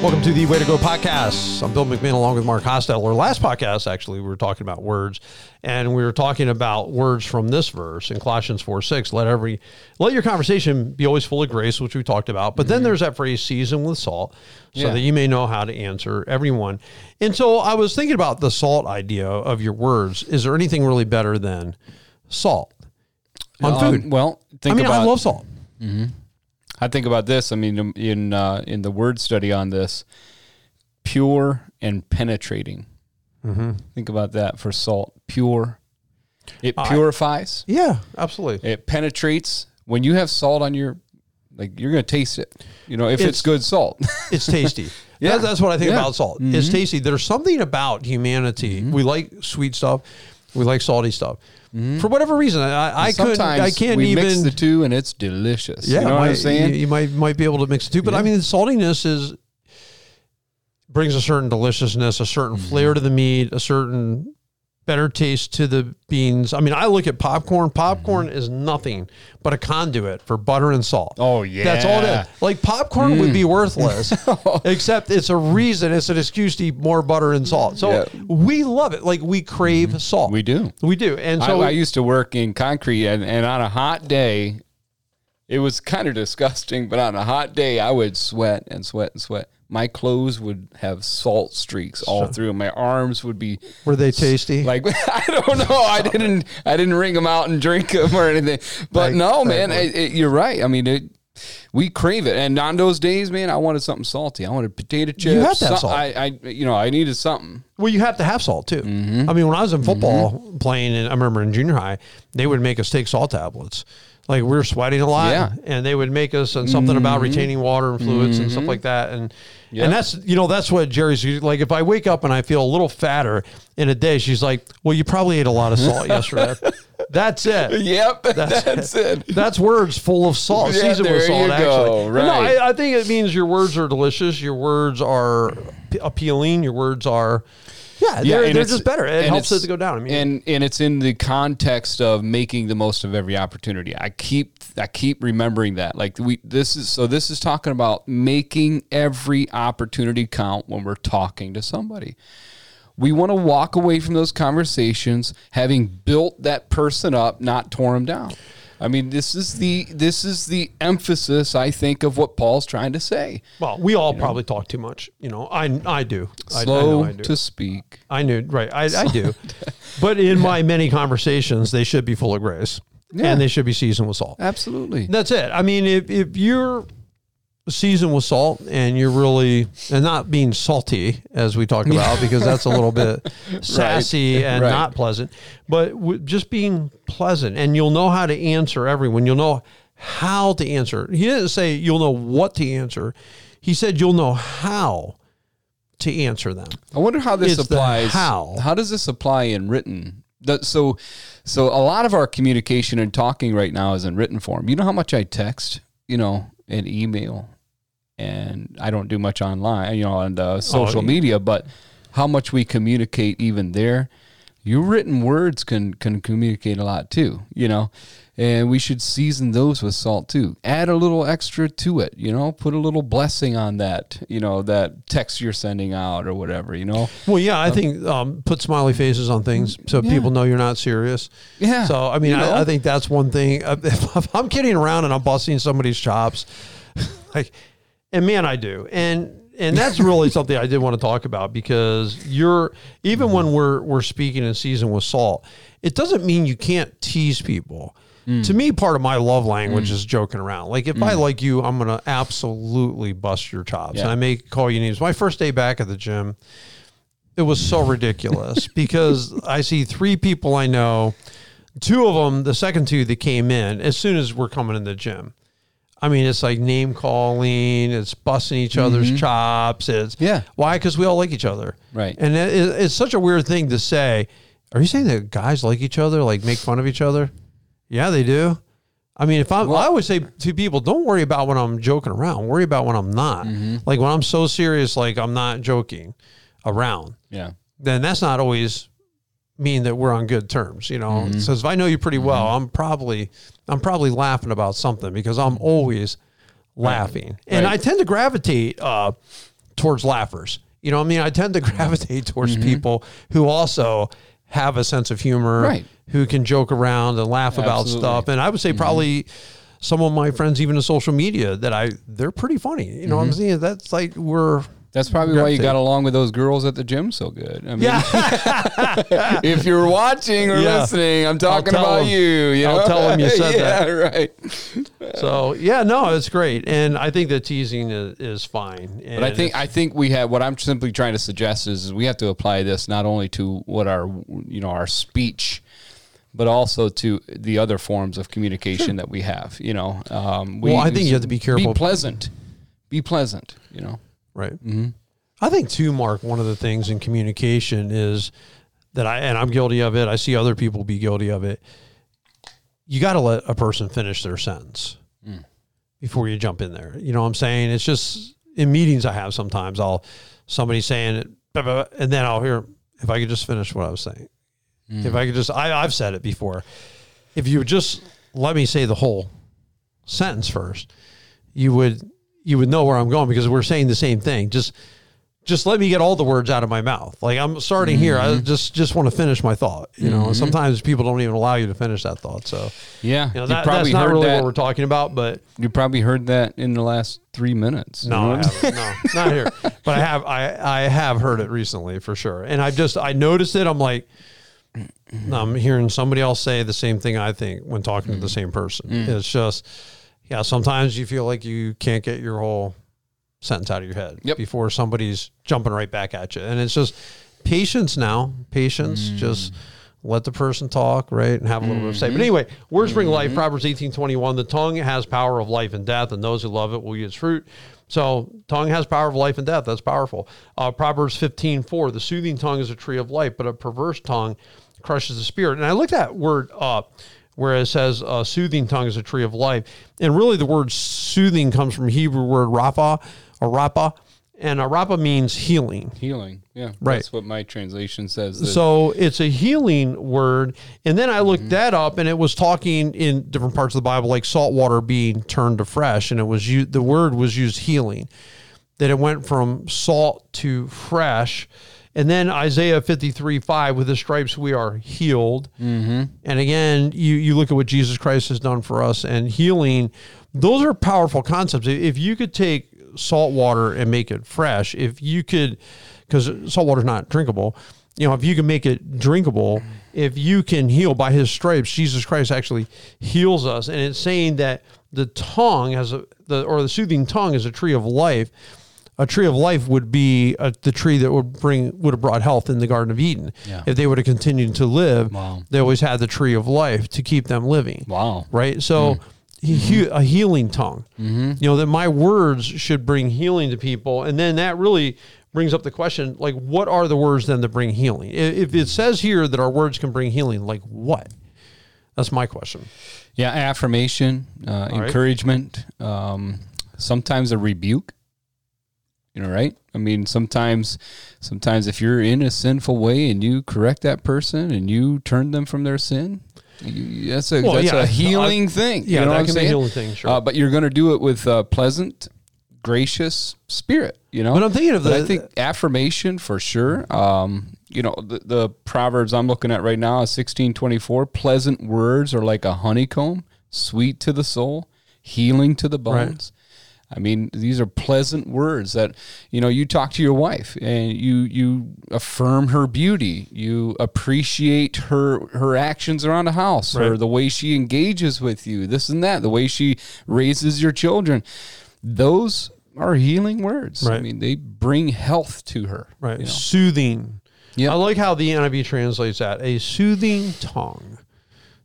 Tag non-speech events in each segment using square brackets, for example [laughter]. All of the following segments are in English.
Welcome to the Way to Go podcast. I'm Bill McMahon along with Mark Hostetler. Last podcast, actually, we were talking about words, and we were talking about words from this verse in Colossians 4 6. Let every let your conversation be always full of grace, which we talked about. But then there's that phrase season with salt, so Yeah. that you may know how to answer everyone. And so I was thinking about the salt idea of your words. Is there anything really better than salt on Um, food? Well, think I mean, about I love salt. I think about this. I mean, in uh, in the word study on this, pure and penetrating. Mm-hmm. Think about that for salt. Pure. It I- purifies. Yeah, absolutely. It penetrates. When you have salt on your, like you're gonna taste it. You know, if It's- it's, good salt. [laughs] It's tasty. [laughs] Yeah. That's, that's what I think Yeah. Mm-hmm. about salt. It's tasty. There's something about humanity. We like sweet stuff. We like salty stuff. For whatever reason, I, I couldn't. I can't we even. mix the two, and it's delicious. yeah, you know what might- I'm saying? You, you might might be able to mix the two, but I mean, the saltiness is brings a certain deliciousness, a certain Mm-hmm. flair to the meat, a certain better taste to the beans. I mean, I look at popcorn. Popcorn is nothing but a conduit for butter and salt. Mm-hmm. Oh, That's all it yeah. Mm. Like popcorn would be worthless, [laughs] except it's a reason. It's an excuse to eat more butter and salt. So Yeah. Mm-hmm. we love it. Like we crave salt. We do. We do. And so I, I used to work in concrete, and, and on a hot day, it was kind of disgusting. But on a hot day, I would sweat and sweat and sweat. My clothes would have salt streaks all through. My arms would be were they tasty? like [laughs] I don't know. I didn't. I didn't wring them out and drink them or anything. But Like- no, man, it, it- you're right. I mean, it, we crave it. And on those days, man, I wanted something salty. I wanted potato chips. You have some- salt. I, I, you know, I needed something. Well, you have to have salt too. Mm-hmm. I mean, when I was in football playing, and I remember in junior high, they would make us take salt tablets. Like we were sweating a lot, Yeah. Mm-hmm. and they would make us and something about retaining water and fluids and stuff like that. And Yeah. and that's you know that's what Jerry's like. If I wake up and I feel a little fatter in a day, she's like, "Well, you probably ate a lot of salt yesterday." [laughs] That's it. Yep, [laughs] That's, that's, it. That's words full of salt, Yeah, seasoned with salt. actually, But no. I, I think it means your words are delicious. Your words are p- appealing. Your words are, yeah, they're, and they're just better. It helps it to go down. I mean, and and it's in the context of making the most of every opportunity. I keep I keep remembering that. Like we this is so this is talking about making every opportunity count when we're talking to somebody. We want to walk away from those conversations having built that person up, not tore them down. I mean, this is the this is the emphasis I think of what Paul's trying to say. well, we all probably talk too much. You know, I I do. I, I know Slow I do. to speak. I knew right. I, I do. [laughs] but in my many conversations, they should be full of grace, Yeah. and they should be seasoned with salt. Absolutely. That's it. I mean, if if you're seasoned with salt and you're really and not being salty as we talked about because that's a little bit [laughs] sassy and Right. not pleasant, but w- just being pleasant and you'll know how to answer everyone. You'll know how to answer. He didn't say you'll know what to answer. He said you'll know how to answer them. I wonder how this It's applies. how. How does this apply in written? That, so, so a lot of our communication and talking right now is in written form. You know how much I text, you know, and email, and I don't do much online, you know, on the social Oh, media, but how much we communicate even there. Your written words can can communicate a lot too, you know, and we should season those with salt too. Add a little extra to it, you know. Put a little blessing on that, you know, that text you're sending out or whatever, you know. Well, yeah, I think um, put smiley faces on things so Yeah. people know you're not serious. Yeah. So I mean, You know? I, I think that's one thing. [laughs] If I'm kidding around and I'm busting somebody's chops, [laughs] like, and man, I do, and and that's really [laughs] something I did want to talk about because you're even when we're we're speaking in season with salt, it doesn't mean you can't tease people. Mm. To me, part of my love language is joking around. Like if I Mm. like you, I'm gonna absolutely bust your chops, Yeah. and I may call you names. My first day back at the gym, it was so ridiculous [laughs] because I see three people I know. Two of them, the second two that came in as soon as we're coming in the gym. I mean, it's like name calling, it's busting each other's chops. It's Mm-hmm. Yeah. Why? Because we all like each other. Right. And it, it- it's such a weird thing to say Are you saying that guys like each other, like make fun of each other? Yeah, they do. I mean, if I'm, Well- I always say to people, don't worry about when I'm joking around. Worry about when I'm not. Mm-hmm. Like when I'm so serious, like I'm not joking around. Yeah. Then that's not always mean that we're on good terms. You know, Mm-hmm. so if I know you pretty well, I'm probably, I'm probably laughing about something because I'm always laughing, and Right. I tend to gravitate uh, towards laughers. You know, what I mean, I tend to [laughs] gravitate towards people who also have a sense of humor, Right. who can joke around and laugh about stuff. And I would say probably some of my friends, even in social media, that I they're pretty funny. You know what I'm saying? That's like we're That's probably why you got along with those girls at the gym so good. I mean, yeah. [laughs] if you're watching or Yeah. listening, I'm talking about about 'em. you. you I'll know? tell 'em you said [laughs] yeah, that. right. so yeah, no, it's great, and I think the teasing is, is fine. But I think I think we have what I'm simply trying to suggest is we have to apply this not only to what our you know our speech, but also to the other forms of communication that we have. You know, um, we, Well, I think you have to be careful. Be pleasant. Be pleasant. You know. Right. Mm-hmm. I think too, Mark. One of the things in communication is that I and I'm guilty of it. I see other people be guilty of it. You got to let a person finish their sentence mm. before you jump in there. You know what I'm saying? It's just in meetings I have sometimes. I'll somebody saying it, blah, blah, blah, and then I'll hear if I could just finish what I was saying. Mm. If I could just, I, I've said it before. If you would just let me say the whole sentence first, you would you would know where I'm going because we're saying the same thing. Just just let me get all the words out of my mouth. Like I'm starting here. I mm-hmm. just just want to finish my thought. You know, and sometimes people don't even allow you to finish that thought. So Yeah. you know you that, probably that's not heard really that. what we're talking about. But You probably heard that in the last three minutes. you no, know? I haven't. no, not here. But I have I I have heard it recently for sure. And I just I noticed it. I'm like. I'm hearing somebody else say the same thing I think when talking Mm. to the mm. same person. Mm. It's just, yeah, sometimes you feel like you can't get your whole sentence out of your head Yep. before somebody's jumping right back at you. And it's just patience now. Patience. Mm. Just let the person talk, right? And have a little bit of say. Mm-hmm. But anyway, words bring life. Proverbs eighteen twenty one. The tongue has power of life and death, and those who love it will eat its fruit. So tongue has power of life and death. That's powerful. Uh, Proverbs fifteen four. The soothing tongue is a tree of life, but a perverse tongue crushes the spirit. And I looked that word up where it says uh, soothing tongue is a tree of life. And really the word soothing comes from Hebrew word rapha or rapa. And uh, rapa means healing. Healing. Yeah. Right. That's what my translation says. that- So it's a healing word. And then I looked that up and it was talking in different parts of the Bible, like salt water being turned to fresh. And it was used, the word was used healing, that it went from salt to fresh. And then Isaiah 53 5, with the stripes we are healed. Mm-hmm. And again, you, you look at what Jesus Christ has done for us and healing, those are powerful concepts. If you could take salt water and make it fresh, if you could, because salt water is not drinkable, you know, if you can make it drinkable, if you can heal by his stripes, Jesus Christ actually heals us. And it's saying that the tongue has a, the, or the soothing tongue is a tree of life a tree of life would be uh the tree that would bring would have brought health in the Garden of Eden. Yeah. If they would have continued to live, Wow. they always had the tree of life to keep them living. Wow. Right. So. he- he- a healing tongue, you know that my words should bring healing to people, and then that really brings up the question: like, what are the words then that bring healing? If it says here that our words can bring healing, like what? That's my question. Yeah, affirmation, uh, right. encouragement, um, sometimes a rebuke. You know, right? I mean, sometimes, sometimes if you're in a sinful way and you correct that person and you turn them from their sin, you, that's a Well, that's yeah, a healing I- thing. yeah, you know that can be a healing thing, sure. Uh, but you're going to do it with a pleasant, gracious spirit. You know. But I'm thinking of But the- I think affirmation for sure. Um, you know, the, the proverbs I'm looking at right now is 1624. Pleasant words are like a honeycomb, sweet to the soul, healing to the bones. I mean, these are pleasant words that you know. You talk to your wife and you you affirm her beauty. You appreciate her her actions around the house, or the way she engages with you. This and that. The way she raises your children. Those are healing words. I mean, they bring health to her. Right. you know. Soothing. Yeah. I like how the NIV translates that a soothing tongue.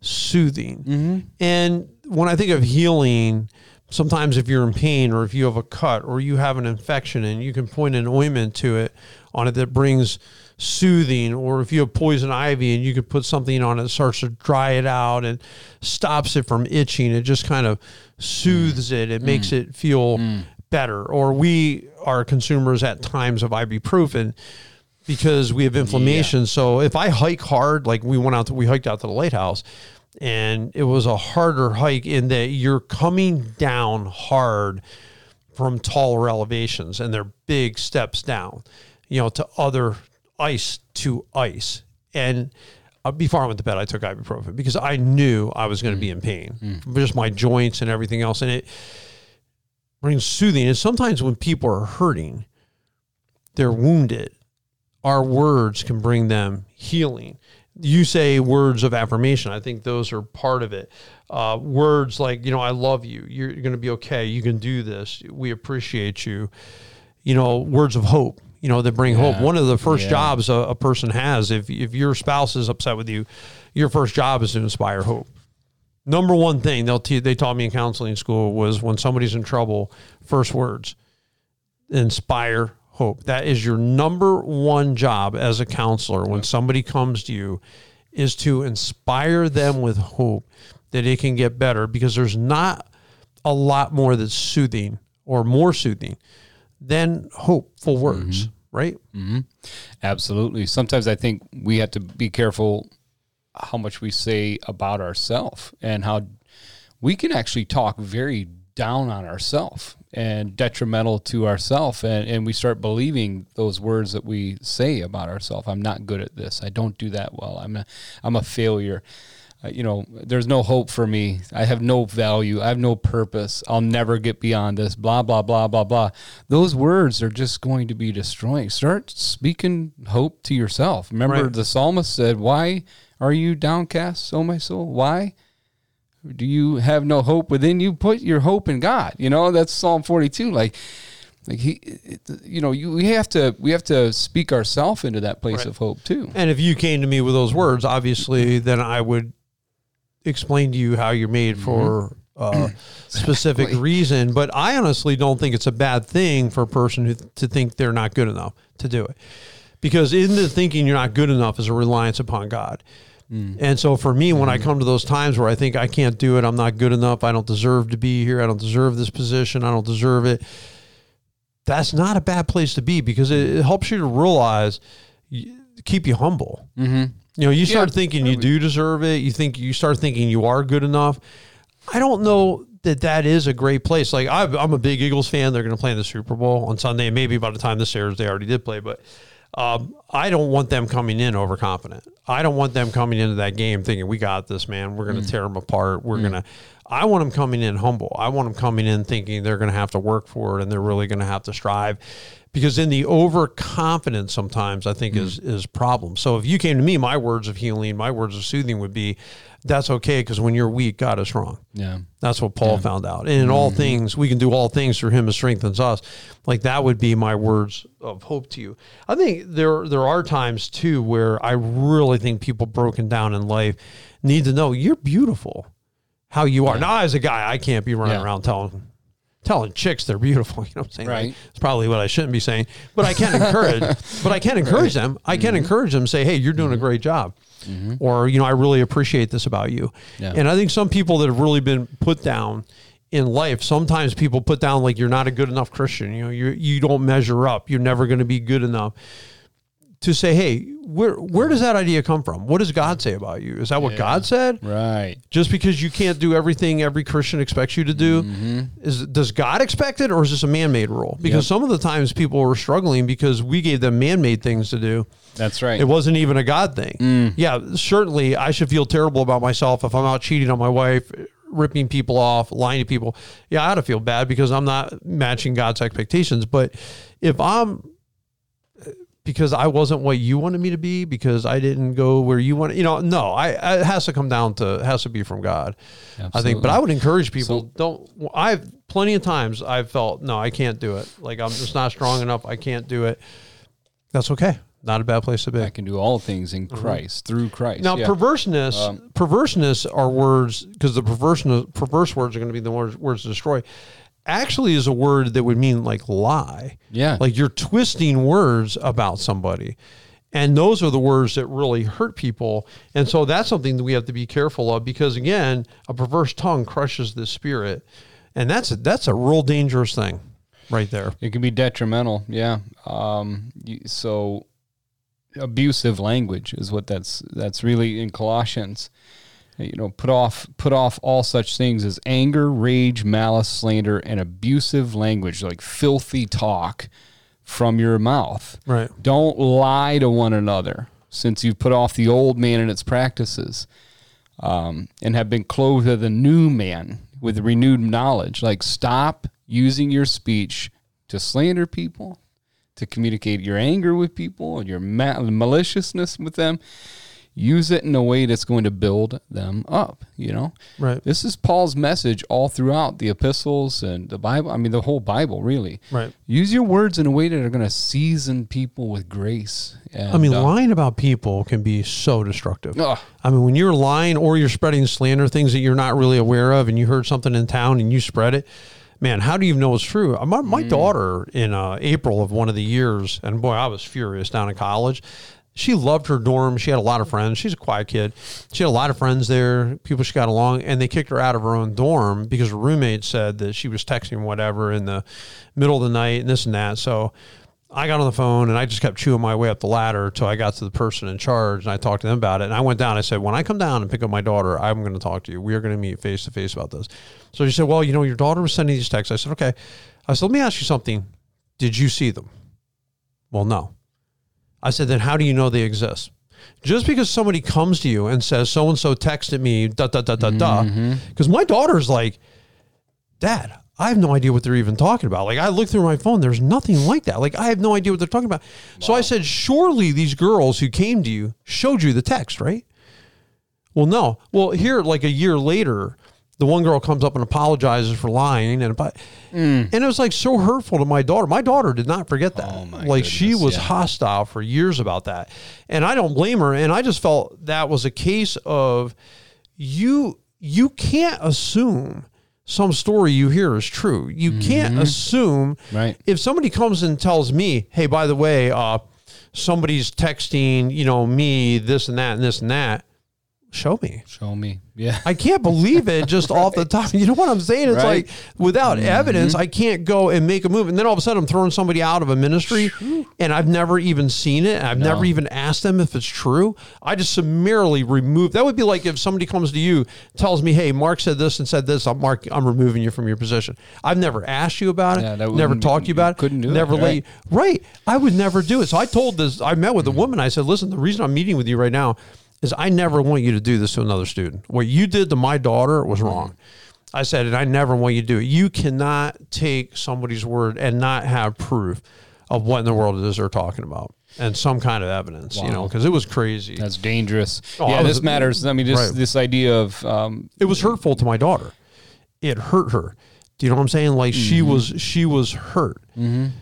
Soothing. Mm-hmm. And when I think of healing, sometimes if you're in pain or if you have a cut or you have an infection and you can point an ointment to it on it that brings soothing or if you have poison ivy and you could put something on it that starts to dry it out and stops it from itching it just kind of soothes it. It makes it feel better. Or we are consumers at times of ibuprofen because we have inflammation. So if i hike hard like we went out to, we hiked out to the lighthouse and it was a harder hike in that you're coming down hard from taller elevations and they're big steps down you know to other ice to ice and uh, before I went to bed, I took ibuprofen because I knew I was going to be in pain, just my joints and everything else. And it brings soothing. And sometimes when people are hurting, they're wounded, our words can bring them healing. You say words of affirmation. I think those are part of it. Uh, words like, you know, I love you. You're going to be okay. You can do this. We appreciate you. You know, words of hope, you know, that bring hope. One of the first Yeah. jobs a, a person has, if, if your spouse is upset with you, your first job is to inspire hope number one thing they'll te- they taught me in counseling school was when somebody's in trouble, first words, inspire hope. That is your number one job as a counselor when somebody comes to you is to inspire them with hope that it can get better because there's not a lot more that's soothing or more soothing than hopeful mm-hmm. words, right? Mm-hmm. Absolutely. Sometimes I think we have to be careful how much we say about ourselves and how we can actually talk very down on ourselves and detrimental to ourselves and, and we start believing those words that we say about ourselves i'm not good at this. I don't do that well. I'm a, I'm a failure. Uh, you know there's no hope for me. I have no value. I have no purpose. I'll never get beyond this blah blah blah blah blah. Those words are just going to be destroying. Start speaking hope to yourself. Remember Right. the psalmist said why are you downcast o my soul? Why do you have no hope within you put your hope in god you know that's psalm 42 like like he it, you know you we have to we have to speak ourselves into that place Right. of hope too And if you came to me with those words, obviously, mm-hmm. then I would explain to you how you're made mm-hmm. for uh, a [clears throat] specific reason. But I honestly don't think it's a bad thing for a person who, to think they're not good enough to do it. Because in the thinking you're not good enough is a reliance upon God. And so for me, when I come to those times where I think I can't do it, I'm not good enough, I don't deserve to be here, I don't deserve this position, I don't deserve it, that's not a bad place to be because it, it helps you to realize, keep you humble. mm-hmm. You know, you start Yeah, thinking you do deserve it. You think you start thinking you are good enough. I don't know that that is a great place. Like I've, I'm a big Eagles fan. They're going to play in the Super Bowl on Sunday. Maybe by the time this airs, they already did play. But um, I don't want them coming in overconfident. I don't want them coming into that game thinking we got this, man. We're going to tear them apart. We're going to. I want them coming in humble. I want them coming in thinking they're going to have to work for it and they're really going to have to strive. Because in the overconfidence, sometimes I think is is problem. So if you came to me, my words of healing, my words of soothing would be, "That's okay," because when you're weak, God is strong. yeah That's what Paul found out. And in all mm-hmm. things, we can do all things through him who strengthens us. Like that would be my words of hope to you. I think there there are times too where I really think people broken down in life need to know you're beautiful. How you are. Now as a guy, I can't be running Yeah. around telling telling chicks they're beautiful. [laughs] You know what I'm saying? Right. Like, it's probably what I shouldn't be saying. But I can encourage [laughs] but I can encourage them. I can mm-hmm. encourage them, say, hey, you're doing a mm-hmm. great job. Mm-hmm. Or, you know, I really appreciate this about you. Yeah. And I think some people that have really been put down in life, sometimes people put down like you're not a good enough Christian. You know, you you don't measure up. You're never going to be good enough. To say, hey, where where does that idea come from? What does God say about you? Is that what God said? right Just because you can't do everything every Christian expects you to do, mm-hmm. is does God expect it, or is this a man-made rule? Because Yep. some of the times people were struggling because we gave them man-made things to do. that's right It wasn't even a God thing. Mm. Yeah, certainly I should feel terrible about myself if I'm out cheating on my wife, ripping people off, lying to people. Yeah, I ought to feel bad because I'm not matching God's expectations. But if I'm because I wasn't what you wanted me to be, because I didn't go where you want, you know, no, I it has to come down to it has to be from God. I think, but I would encourage people So- don't. I've plenty of times I've felt no, I can't do it. Like I'm just not strong enough. I can't do it. That's okay. Not a bad place to be. I can do all things in Christ through Christ. Now, Yeah. perverseness, Um, perverseness are words because the perverseness, perverse words are going to be the words, words to destroy. Actually, is a word that would mean like lie. Yeah. like you're twisting words about somebody, and those are the words that really hurt people. And so that's something that we have to be careful of because again, a perverse tongue crushes the spirit, and that's a, that's a real dangerous thing, right there. It can be detrimental. Yeah. Um, so abusive language is what that's that's really in Colossians. You know, put off put off all such things as anger, rage, malice, slander, and abusive language, like filthy talk from your mouth. Right. Don't lie to one another, since you've put off the old man and its practices, um, and have been clothed with a new man with renewed knowledge. Like, stop using your speech to slander people, to communicate your anger with people, and your ma- maliciousness with them. Use it in a way that's going to build them up. You know, Right. this is Paul's message all throughout the epistles and the Bible. I mean, the whole Bible, really. Right. Use your words in a way that are going to season people with grace. And, I mean, uh, lying about people can be so destructive. Ugh. I mean, when you're lying or you're spreading slander, things that you're not really aware of, and you heard something in town and you spread it, man, how do you know it's true? My, my daughter in uh, April of one of the years, and boy, I was furious down in college. She loved her dorm. She had a lot of mm-hmm. friends. She's a quiet kid. She had a lot of friends there, people she got along, and they kicked her out of her own dorm because her roommate said that she was texting whatever in the middle of the night and this and that. So I got on the phone and I just kept chewing my way up the ladder until I got to the person in charge and I talked to them about it. And I went down. I said, when I come down and pick up my daughter, I'm going to talk to you. We are going to meet face to face about this. So she said, well, you know, your daughter was sending these texts. I said, okay. I said, let me ask you something. Did you see them? Well, no. I said, then how do you know they exist? Just because somebody comes to you and says, so and so texted me, da, da, da, da, da. Mm-hmm. Because my daughter's like, Dad, I have no idea what they're even talking about. Like I look through my phone, there's nothing like that. Like I have no idea what they're talking about. So I said, surely these girls who came to you showed you the text, right? Well, no. Well, here, like a year later, the one girl comes up and apologizes for lying, and apo- and it was like so hurtful to my daughter. My daughter did not forget that. Oh, my like she was yeah. hostile for years about that, and I don't blame her. And I just felt that was a case of you you can't assume some story you hear is true. You can't assume Right. if somebody comes and tells me, "Hey, by the way, uh, somebody's texting, you know, me this and that and this and that," show me. Show me. Yeah. I can't believe it just [laughs] off the top. You know what I'm saying? It's Right. like without mm-hmm. evidence, I can't go and make a move. And then all of a sudden, I'm throwing somebody out of a ministry, and I've never even seen it. I've never even asked them if it's true. I just summarily remove. That would be like if somebody comes to you, tells me, "Hey, Mark said this and said this. I'm Mark. I'm removing you from your position." I've never asked you about it. Yeah, never talked to you about it. couldn't do it, Never right. Right. I would never do it. So I told this, I met with a mm. woman. I said, listen, the reason I'm meeting with you right now is I never want you to do this to another student. What you did to my daughter was wrong. I said, and I never want you to do it. You cannot take somebody's word and not have proof of what in the world it is they're talking about and some kind of evidence, you know, because it was crazy. That's dangerous. Oh, yeah, was- this matters. I mean, this Right. this idea of um, it was hurtful to my daughter. It hurt her. Do you know what I'm saying? Like she Mm-hmm. was she was hurt.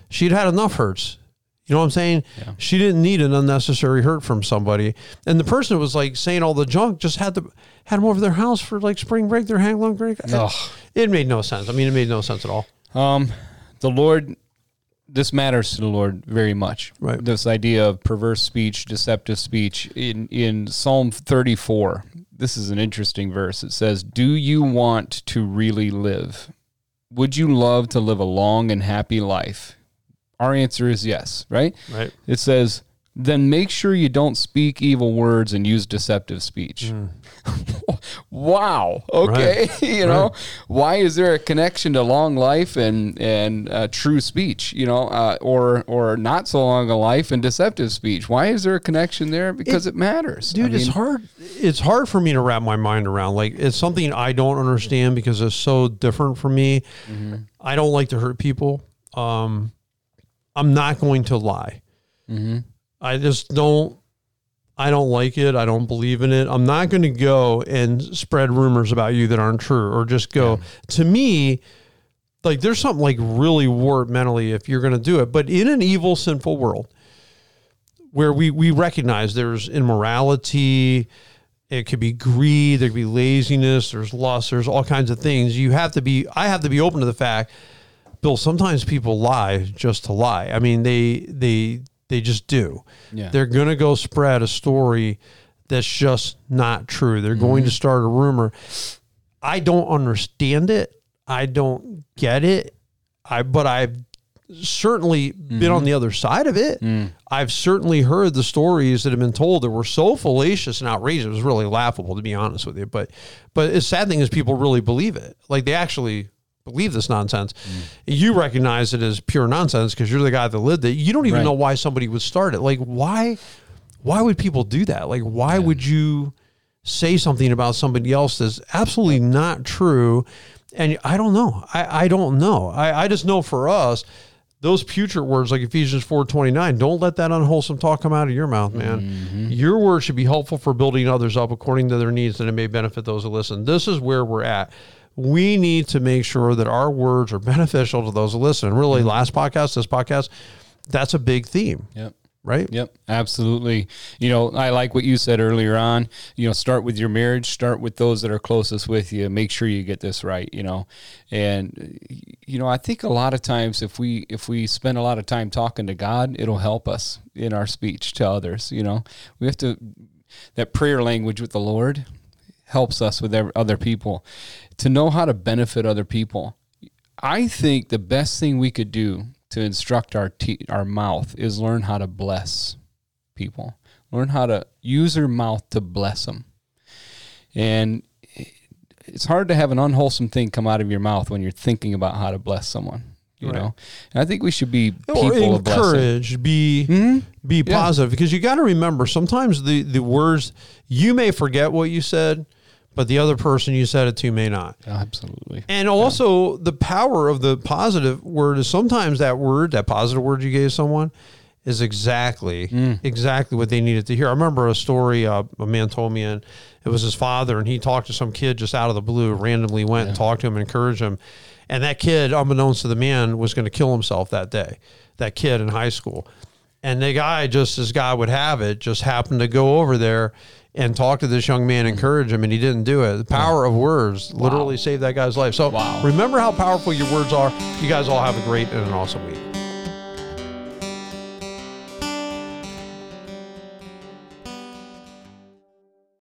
She'd had enough hurts. You know what I'm saying? She didn't need an unnecessary hurt from somebody. And the person that was like saying all the junk just had to had them over their house for like spring break, their hang long break. Ugh. It made no sense. I mean, it made no sense at all. Um, the Lord, this matters to the Lord very much. Right. This idea of perverse speech, deceptive speech in in Psalm 34. This is an interesting verse. It says, "Do you want to really live? Would you love to live a long and happy life?" Our answer is yes, right? Right. It says, "Then make sure you don't speak evil words and use deceptive speech." [laughs] wow. Okay. [laughs] you know, why is there a connection to long life and and uh, true speech? You know, uh, or or not so long a life and deceptive speech? Why is there a connection there? Because it, matters, Dude, I it's hard. It's hard for me to wrap my mind around. Like it's something I don't understand because it's so different for me. Mm-hmm. I don't like to hurt people. Um, I'm not going to lie. Mm-hmm. I just don't. I don't like it. I don't believe in it. I'm not going to go and spread rumors about you that aren't true, or just go. To me, like there's something like really warped mentally if you're going to do it. But in an evil, sinful world, where we we recognize there's immorality it could be greed there could be laziness there's lust there's all kinds of things you have to be i have to be open to the fact bill sometimes people lie just to lie i mean they they they just do Yeah. they're going to go spread a story that's just not true they're going to mm-hmm. start a rumor i don't understand it i don't get it i but i've certainly been on mm-hmm. the other side of it. Mm. I've certainly heard the stories that have been told that were so fallacious and outrageous. It was really laughable, to be honest with you. But, but the sad thing is, people really believe it. Like they actually believe this nonsense. You recognize it as pure nonsense because you're the guy that lived it. You don't even Right. know why somebody would start it. Like why? Why would people do that? Like why would you? say something about somebody else that's absolutely not true. And I don't know. I, I don't know. I, I just know for us, those putrid words like Ephesians 4.29, don't let that unwholesome talk come out of your mouth, man. Mm-hmm. Your word should be helpful for building others up according to their needs and it may benefit those who listen. This is where we're at. We need to make sure that our words are [laughs] beneficial to those who listen. And really, mm-hmm. last podcast, this podcast, that's a big theme, Yep. right? Yep, absolutely. You know, I like what you said earlier on. You know, start with your marriage, start with those that are closest with you. Make sure you get this right, you know. And you know, I think a lot of times if we if we spend a lot of time talking to God, it'll help us in our speech to others, you know. We have to that prayer language with the Lord helps us with other people to know how to benefit other people. I think the best thing we could do to instruct our te- our mouth is learn how to bless people. Learn how to use our mouth to bless them. And it's hard to have an unwholesome thing come out of your mouth when you're thinking about how to bless someone. You Right. know, and I think we should be or people of blessing. encourage, be mm-hmm. be Yeah. positive because you got to remember sometimes the the words you may forget what you said, but the other person you said it to may not. Absolutely. And also the power of the positive word is sometimes that word, that positive word you gave someone, is exactly exactly what they needed to hear. I remember a story uh, a man told me, and it was his father, and he talked to some kid just out of the blue, randomly went and talked to him and encouraged him. And that kid, unbeknownst to the man, was going to kill himself that day. That kid in high school. And the guy, just as God would have it, just happened to go over there and talk to this young man, encourage him, and he didn't do it. The power of words literally saved that guy's life. So Wow. remember how powerful your words are. You guys all have a great and an awesome week.